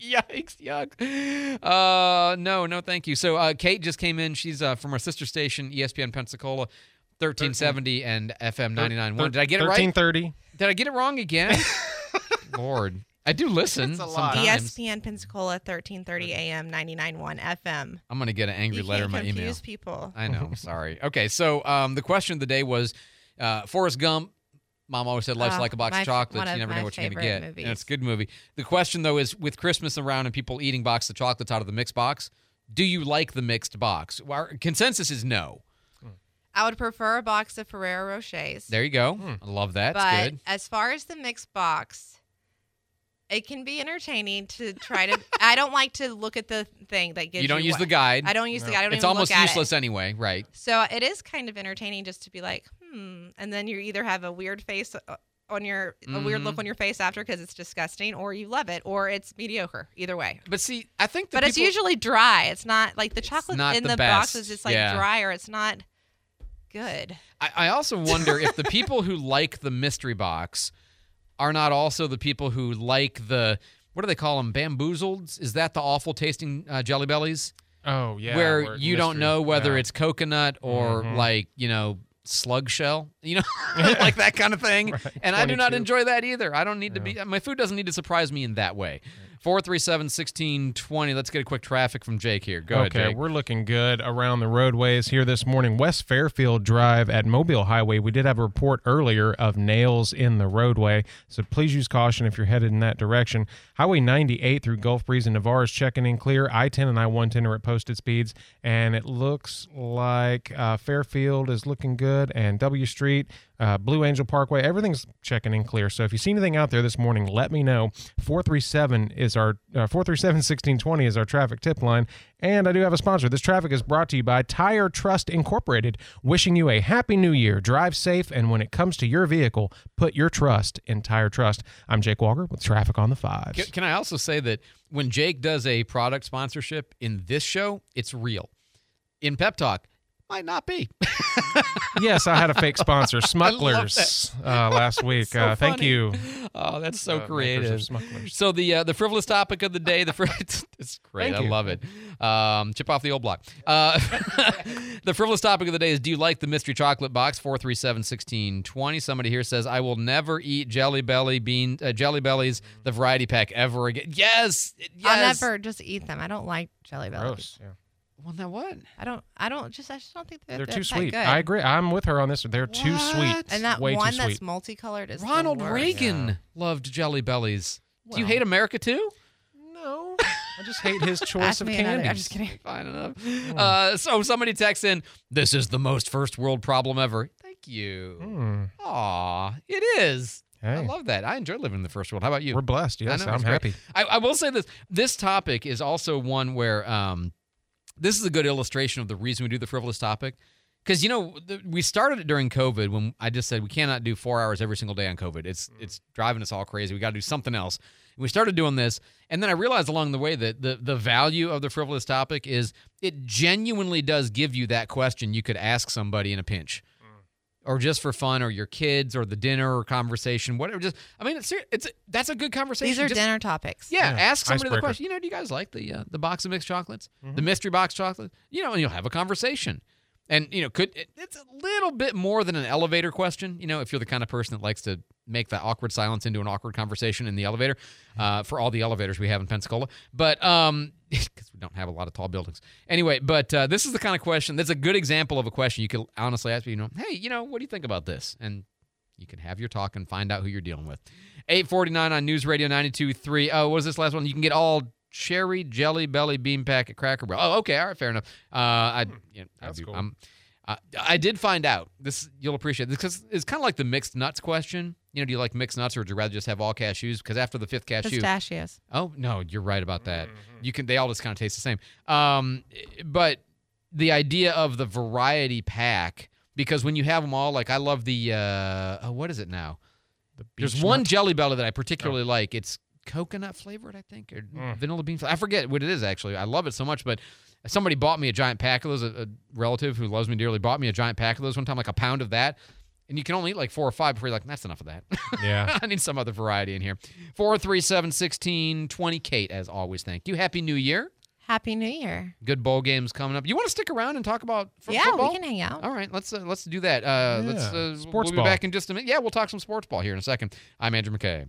Yikes! Yuck. Uh, no, no, thank you. So uh, Kate just came in. She's uh, from our sister station, ESPN Pensacola, thirteen seventy and FM ninety nine one. Did I get it right? 1330. Did I get it wrong again? (laughs) Lord, I do listen sometimes. ESPN Pensacola, 1330 AM, 99.1 FM. I'm gonna get an angry You letter in can't my email. confuse people. I know. I'm (laughs) sorry. Okay, so um, the question of the day was uh, Forrest Gump Mom always said life's Oh, like a box my- of chocolates. You never know what you're going to get. movies. And it's a good movie. The question, though, is with Christmas around and people eating boxes of chocolates out of the mixed box, do you like the mixed box? Our consensus is no. I would prefer a box of Ferrero Rochers. There you go. I love that. It's but good. as far as the mixed box, it can be entertaining to try to. (laughs) I don't like to look at the thing that gives You You don't use what- the guide. I don't use the guide. I don't it's even almost look at useless It. anyway, right? So it is kind of entertaining just to be like, hmm, and then you either have a weird face uh, on your a weird look Mhm. on your face after because it's disgusting, or you love it, or it's mediocre. Either way. But see, I think. the But it's usually dry. It's not like the chocolate not in the the, box is just like Yeah. dry, or it's not good. I, I also wonder if the people who like the mystery box are not also the people who like the what do they call them? Bamboozled? Is that the awful tasting uh, Jelly Bellies? Oh yeah, where you mystery. don't know whether yeah. it's coconut or mm-hmm. like you know slug shell, you know, (laughs) (laughs) like that kind of thing. Right. And 22. I do not enjoy that either. I don't need yeah. to be. My food doesn't need to surprise me in that way. Right. 437 1620. Let's get a quick traffic from Jake here. Go okay, ahead, Jake. We're looking good around the roadways here this morning. West Fairfield Drive at Mobile Highway. We did have a report earlier of nails in the roadway, so please use caution if you're headed in that direction. Highway 98 through Gulf Breeze and Navarre is checking in clear. I 10 and I 110 are at posted speeds, and it looks like uh, Fairfield is looking good, and W Street uh, Blue Angel Parkway, everything's checking in clear. So if you see anything out there this morning, let me know. 437 is our uh, 437 1620 is our traffic tip line. And I do have a sponsor. This traffic is brought to you by Tire Trust Incorporated, wishing you a happy new year. Drive safe, and when it comes to your vehicle, put your trust in Tire Trust. I'm Jake Walker with traffic on the fives. Can, can I also say that when Jake does a product sponsorship in this show, it's real. In Pep Talk, might not be. (laughs) yes, I had a fake sponsor, (laughs) I love Smugglers, uh, last week. So uh, thank funny. you. Oh, that's so Uh, creative. So the uh, the frivolous topic of the day, the fr- (laughs) it's great. Thank I you. love it. Um, chip off the old block. Uh, the frivolous topic of the day is: Do you like the mystery chocolate box? Four three seven sixteen twenty. Somebody here says, "I will never eat Jelly Belly bean uh, Jelly Bellies the variety pack ever again." Yes, yes. I'll never just eat them. I don't like Jelly Bellies. Gross. Yeah. Well, now what? I don't. I don't. Just. I just don't think they're, They're that- too that sweet. Good. I agree. I'm with her on this. They're too sweet. And that Way one that's multicolored is the Ronald worst. Reagan loved Jelly Bellies. Do you hate America too? No. I just hate his (laughs) choice of candy. I'm just kidding. Fine enough. Uh, so somebody texts in, "This is the most first world problem ever." Thank you. Hmm. Aw, it is. I love that. I enjoy living in the first world. How about you? We're blessed. I Yes, know, I'm happy. I, I will say this: this topic is also one where um, this is a good illustration of the reason we do the frivolous topic. Because you know the, we started it during COVID when I just said we cannot do four hours every single day on COVID. It's mm. it's driving us all crazy. We got to do something else. And we started doing this, and then I realized along the way that the the value of the frivolous topic is it genuinely does give you that question you could ask somebody in a pinch or just for fun, or your kids, or the dinner or conversation, whatever. Just, I mean, it's it's that's a good conversation. These are Just- dinner topics. Yeah, Yeah, ask somebody the question. You know, do you guys like the uh, the box of mixed chocolates, Mm-hmm. the mystery box chocolate? You know, and you'll have a conversation. And you know, could it, it's a little bit more than an elevator question. You know, if you're the kind of person that likes to make that awkward silence into an awkward conversation in the elevator, uh, for all the elevators we have in Pensacola, but um, (laughs) because we don't have a lot of tall buildings. Anyway, but uh, this is the kind of question that's a good example of a question you could honestly ask. Me, you know, hey, you know, what do you think about this? And you can have your talk and find out who you're dealing with. 849 on News Radio 92.3. Oh, what was this last one? You can get all cherry jelly belly bean pack at Cracker Barrel. Oh, okay. All right. Fair enough. Uh, I, you know, I That's do- cool. I'm- uh, I did find out this. You'll appreciate this because it's kind of like the mixed nuts question. You know, do you like mixed nuts or would you rather just have all cashews? Because after the fifth cashew, Pistachios. Oh no, you're right about that. You can. They all just kind of taste the same. Um, but the idea of the variety pack because when you have them all, like I love the uh, oh, what is it now? There's beech one? Jelly Belly that I particularly like. It's coconut flavored, I think, or Mm. vanilla bean. fla- I forget what it is actually. I love it so much, but somebody bought me a giant pack of those. A, a relative who loves me dearly bought me a giant pack of those one time, like a pound of that. And you can only eat like four or five before you're like, that's enough of that. (laughs) Yeah. I need some other variety in here. 437 16 20. Kate, as always, thank you. Happy New Year. Happy New Year. Good bowl games coming up. You want to stick around and talk about f- Yeah, football? we can hang out. All right, let's uh, let's do that. Uh, let's Yeah. uh, Sports we'll be ball. back in just a minute. Yeah, we'll talk some sports ball here in a second. I'm Andrew McKay.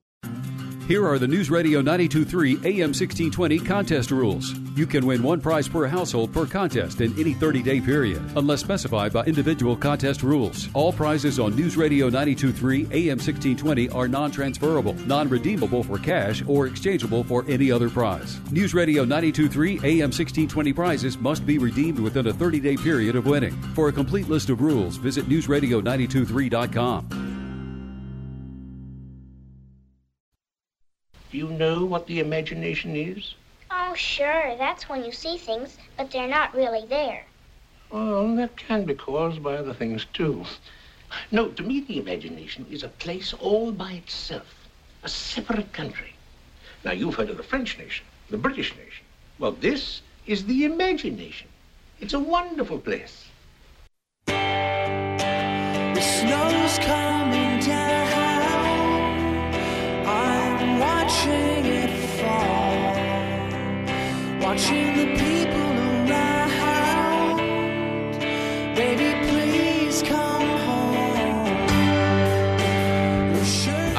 Here are the News Radio 923 AM 1620 contest rules. You can win one prize per household per contest in any 30 day period, unless specified by individual contest rules. All prizes on News Radio 923 AM 1620 are non transferable, non redeemable for cash, or exchangeable for any other prize. News Radio 923 AM 1620 prizes must be redeemed within a 30 day period of winning. For a complete list of rules, visit newsradio923.com. Do you know what the imagination is? Oh, sure. That's when you see things, but they're not really there. Well, that can be caused by other things, too. No, to me, the imagination is a place all by itself, a separate country. Now, you've heard of the French nation, the British nation. Well, this is the imagination. It's a wonderful place. The snow's coming watching it fall. Watching the people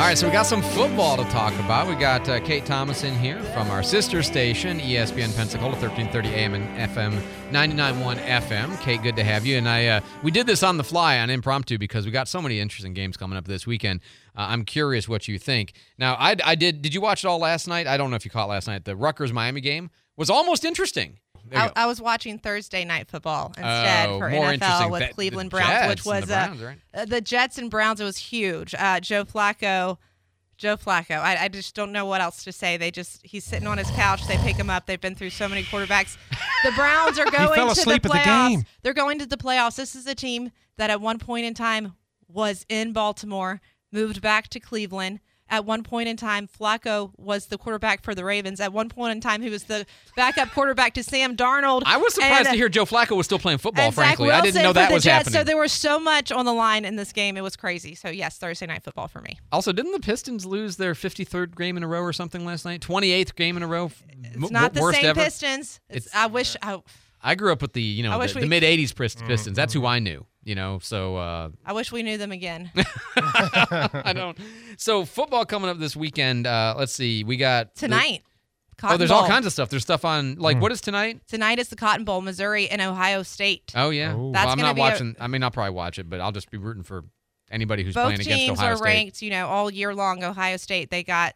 All right, so we got some football to talk about. We got uh, Kate Thomas in here from our sister station, ESPN Pensacola, 1330 AM and FM 99.1 FM. Kate, good to have you. And I, uh, we did this on the fly on impromptu because we got so many interesting games coming up this weekend. Uh, I'm curious what you think. Now, I, I did. Did you watch it all last night? I don't know if you caught last night. The Rutgers Miami game was almost interesting. I. I was watching Thursday night football instead Oh, for. NFL with That- Cleveland Browns, which was the uh, Browns, right? uh, the Jets and Browns. It was huge. Uh, Joe Flacco, Joe Flacco. I, I just don't know what else to say. They just he's sitting on his couch. They pick him up. They've been through so many quarterbacks. The (laughs) Browns are going to the at the playoffs. They're going to the playoffs. This is a team that at one point in time was in Baltimore, moved back to Cleveland. At one point in time, Flacco was the quarterback for the Ravens. At one point in time, he was the backup quarterback to Sam Darnold. I was surprised And, to hear Joe Flacco was still playing football, frankly. I didn't know that was Jets. happening. So there was so much on the line in this game. It was crazy. So yes, Thursday night football for me. Also, didn't the Pistons lose their 53rd game in a row or something last night? 28th game in a row? It's not the same ever? Pistons. It's, I wish. I, I grew up with the, you know, the, we- the mid 80s Pistons. Mm-hmm. That's who I knew, you know, so uh, I wish we knew them again. (laughs) I don't. So, football coming up this weekend. Uh, let's see. We got the- Tonight. oh, Cotton there's all kinds of stuff. There's stuff on, like, Hmm. what is tonight? Tonight is the Cotton Bowl, Missouri and Ohio State. Oh, yeah. That's well, I'm gonna not be watching. I mean, I'll probably watch it, but I'll just be rooting for anybody who's playing against ohio state teams Ohio are State. ranked, you know, all year long. Ohio State, they got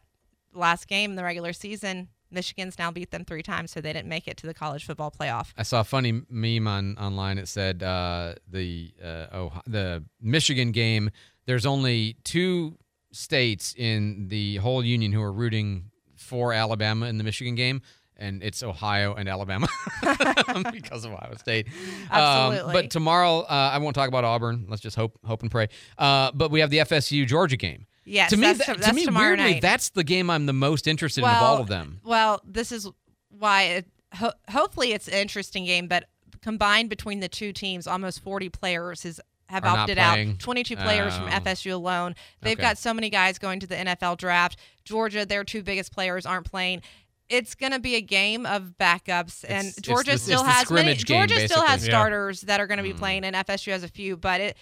last game in the regular season. Michigan's now beat them three times, so they didn't make it to the college football playoff. I saw a funny meme on online. It said uh, the uh, oh, the Michigan game. There's only two states in the whole union who are rooting for Alabama in the Michigan game, and it's Ohio and Alabama (laughs) (laughs) because of Ohio State. Um, Absolutely. but tomorrow, uh, I won't talk about Auburn. Let's just hope hope and pray. Uh, but we have the FSU Georgia game. Yes, to me, that's that- to- to that's me, tomorrow weirdly, night. that's the game I'm the most interested in of all of them. Well, this is why it, ho- hopefully it's an interesting game, but combined between the two teams, almost 40 players has, have Are opted out. 22 players from Oh. FSU alone. They've Okay. got so many guys going to the NFL draft. Georgia, their two biggest players aren't playing. It's going to be a game of backups, and It's- it's Georgia the- still it's the has many. game, Georgia still has basically. Yeah. starters that are going to be hmm. playing, and FSU has a few. But it,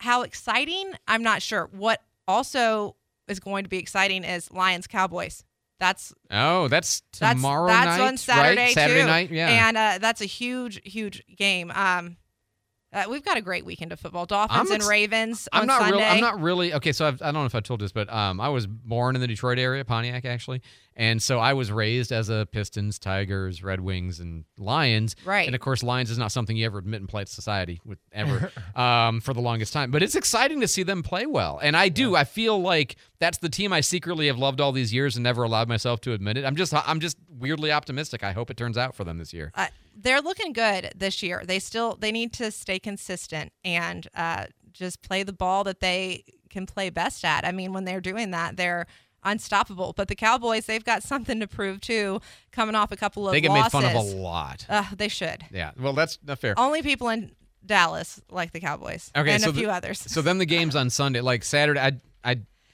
how exciting? I'm not sure. What also is going to be exciting is Lions Cowboys. That's Oh, that's that's tomorrow that's night, on Saturday right? Saturday too. night, yeah. and uh, that's a huge, huge game. Um, uh, we've got a great weekend of football. Dolphins I'm and Ravens I'm on not Sunday. really. I'm not really. Okay, so I've, I don't know if I told this, but um, I was born in the Detroit area, Pontiac actually, and so I was raised as a Pistons, Tigers, Red Wings, and Lions. Right. And of course, Lions is not something you ever admit in polite society with ever (laughs) um, for the longest time. But it's exciting to see them play well, and I do. I feel like that's the team I secretly have loved all these years and never allowed myself to admit it. I'm just. I'm just weirdly optimistic. I hope it turns out for them this year. uh, they're looking good this year. They still they need to stay consistent and uh, just play the ball that they can play best at. I mean, when they're doing that, they're unstoppable. But the Cowboys, they've got something to prove too, coming off a couple of They get losses. made fun of a lot. Uh, they should. Yeah. Well, that's not fair. Only people in Dallas like the Cowboys. Okay, and so a few the- others. So then the games on Sunday, like Saturday, I I,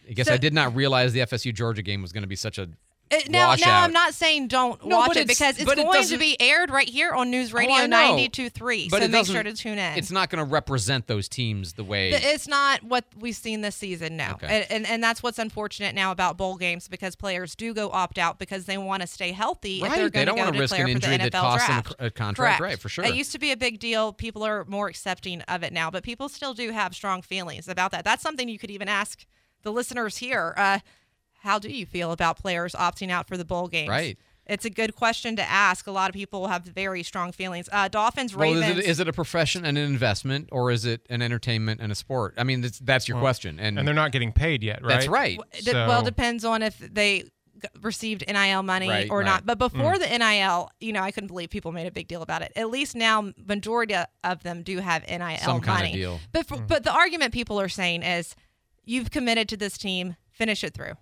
I guess So- I did not realize the FSU Georgia game was going to be such a It, now, washout. now I'm not saying don't No, watch it because it's but it going to be aired right here on News Oh, Radio I know. 92.3. So it make sure to tune in. It's not going to represent those teams the way. Th- It's not what we've seen this season now. Okay. And, and and that's what's unfortunate now about bowl games because players do go opt out because they want to stay healthy if Right, they're they going don't to wanna risk declare an for the injury NFL that costs them a draft. cr- a contract, Correct. right, for sure. It used to be a big deal. People are more accepting of it now, but people still do have strong feelings about that. That's something you could even ask the listeners here. Uh, how do you feel about players opting out for the bowl games? Right. It's a good question to ask. A lot of people have very strong feelings. Uh, Dolphins, well, Ravens. is it, is it a profession and an investment, or is it an entertainment and a sport? I mean, that's, that's your Well, question, and and they're not getting paid yet, right? That's right. D- well, depends on if they received NIL money Right, or right. not. But before Mm. the NIL, you know, I couldn't believe people made a big deal about it. At least now, majority of them do have NIL Some kind of deal. But for, but the argument people are saying is, you've committed to this team, finish it through.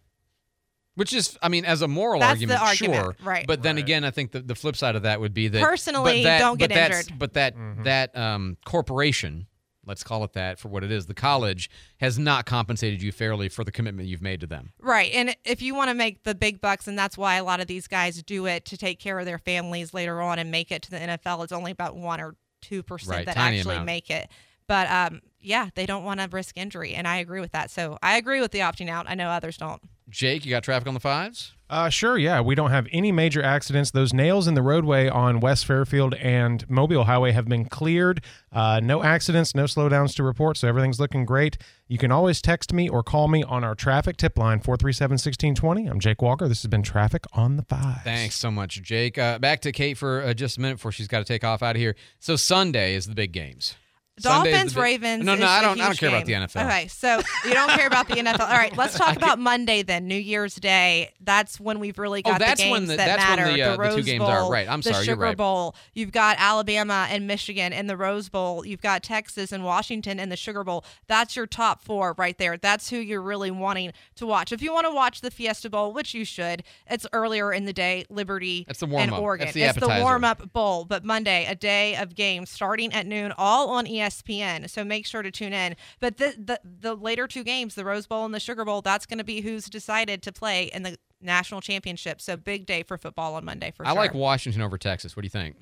Which is, I mean, as a moral That's argument, the argument, sure. right. But then again, I think the, the flip side of that would be that Personally, but that, don't get but injured. But that Mm-hmm. that um, corporation, let's call it that for what it is, the college has not compensated you fairly for the commitment you've made to them. Right. And if you want to make the big bucks, and that's why a lot of these guys do it to take care of their families later on and make it to the NFL, it's only about one or 2% Right, that tiny actually amount. make it. But um, yeah, they don't want to risk injury. And I agree with that. So I agree with the opting out. I know others don't. Jake, you got traffic on the fives? Uh, sure, yeah. We don't have any major accidents. Those nails in the roadway on West Fairfield and Mobile Highway have been cleared. Uh, no accidents, no slowdowns to report, so everything's looking great. You can always text me or call me on our traffic tip line, 437 1620. I'm Jake Walker. This has been Traffic on the Five. Thanks so much, Jake. Uh, back to Kate for uh, just a minute before she's got to take off out of here. So Sunday is the big games. Is the Dolphins, Ravens. No, no, I don't. I don't care about the game. NFL. Okay, so you don't care about the NFL. All right, let's (laughs) talk about Monday then, New Year's Day. That's when we've really Oh, got that's the games when the- that that's when matter. the, uh, the two games Bowl, are. Right, I'm the sorry, you're Sugar right. Bowl. You've got Alabama and Michigan in the Rose Bowl. You've got Texas and Washington in the Sugar Bowl. That's your top four right there. That's who you're really wanting to watch. If you want to watch the Fiesta Bowl, which you should, it's earlier in the day. Liberty That's the and warm-up. Oregon. That's the it's the warm up bowl, but Monday, a day of games starting at noon, all on E ESPN. So make sure to tune in. But the the, the later two games, the Rose Bowl and the Sugar Bowl, that's going to be who's decided to play in the national championship. So big day for football on Monday for I sure. like Washington over Texas. What do you think?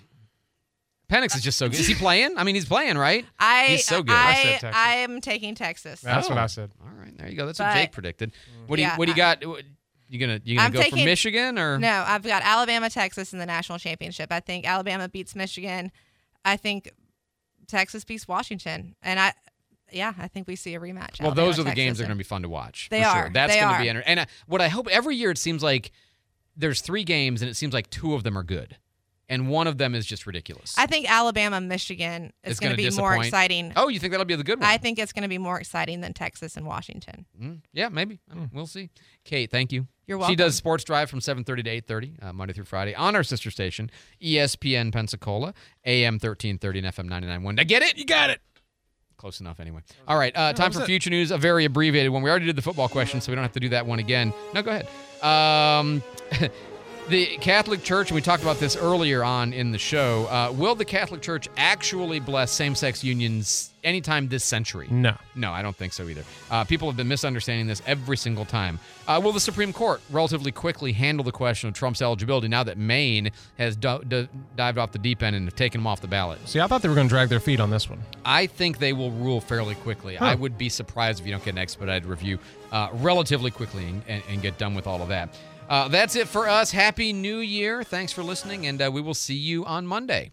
Penix is just so good. Is he playing? I mean, he's playing, right? I he's so good. I, I, am taking Texas. That's what I oh. said. All right, there you go. That's what Jake predicted. What do you Yeah, What do you got? You gonna you gonna I'm go for Michigan or No, I've got Alabama, Texas in the national championship. I think Alabama beats Michigan. I think Texas beats Washington, and I, yeah, I think we see a rematch. Well, those are the Texas, games that are going to be fun to watch. They for are. Sure. That's going to be enter- and uh, what I hope every year it seems like there's three games and it seems like two of them are good, and one of them is just ridiculous. I think Alabama, Michigan is going gonna to be more exciting. Oh, you think that'll be the good one? I think it's going to be more exciting than Texas and Washington. Mm, yeah, maybe. Uh, We'll see. Kate, thank you. You're welcome. She does Sports Drive from 7:30 to 8:30 uh, Monday through Friday on our sister station, ESPN Pensacola, AM 1330 and FM 99.1. Did I get it? You got it. Close enough, anyway. All right, uh, time for it. future news. A very abbreviated one. We already did the football question, so we don't have to do that one again. No, go ahead. Um, (laughs) the Catholic Church, and we talked about this earlier on in the show. Uh, will the Catholic Church actually bless same-sex unions anytime this century? No. No, I don't think so either. Uh, people have been misunderstanding this every single time. Uh, will the Supreme Court relatively quickly handle the question of Trump's eligibility now that Maine has do- d- dived off the deep end and have taken him off the ballot? See, I thought they were going to drag their feet on this one. I think they will rule fairly quickly. Huh. I would be surprised if you don't get an expedited review uh, relatively quickly and, and, and get done with all of that. Uh, that's it for us. Happy New Year. Thanks for listening, and uh, we will see you on Monday.